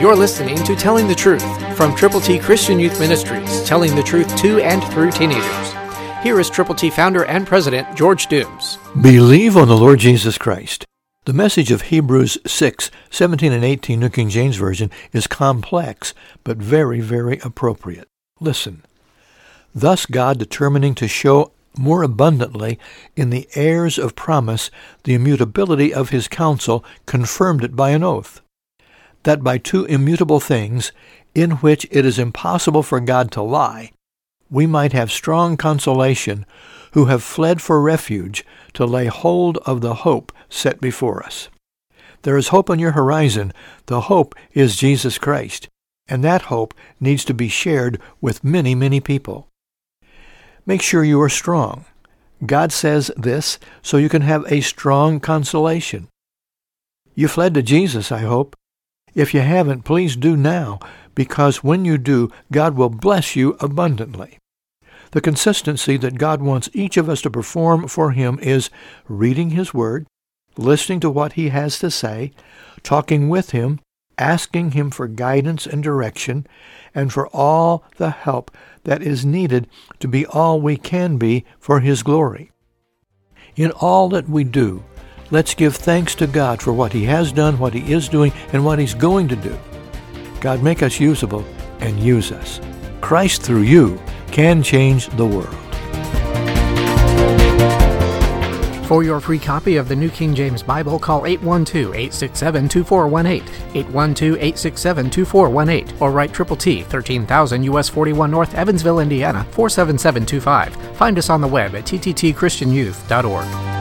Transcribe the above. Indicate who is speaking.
Speaker 1: You're listening to Telling the Truth from Triple T Christian Youth Ministries, telling the truth to and through teenagers. Here is Triple T founder and president George Dooms.
Speaker 2: Believe on the Lord Jesus Christ. The message of Hebrews 6, 17 and 18 New King James Version is complex, but very, very appropriate. Listen. Thus God determining to show more abundantly in the heirs of promise the immutability of his counsel confirmed it by an oath, that by two immutable things, in which it is impossible for God to lie, we might have strong consolation who have fled for refuge to lay hold of the hope set before us. There is hope on your horizon. The hope is Jesus Christ, and that hope needs to be shared with many, many people. Make sure you are strong. God says this so you can have a strong consolation. You fled to Jesus, I hope. If you haven't, please do now, because when you do, God will bless you abundantly. The consistency that God wants each of us to perform for Him is reading His Word, listening to what He has to say, talking with Him, asking Him for guidance and direction, and for all the help that is needed to be all we can be for His glory. In all that we do, let's give thanks to God for what He has done, what He is doing, and what He's going to do. God, make us usable and use us. Christ through you can change the world.
Speaker 1: For your free copy of the New King James Bible, call 812-867-2418, 812-867-2418, or write Triple T, 13000 US 41 North, Evansville, Indiana, 47725. Find us on the web at tttchristianyouth.org.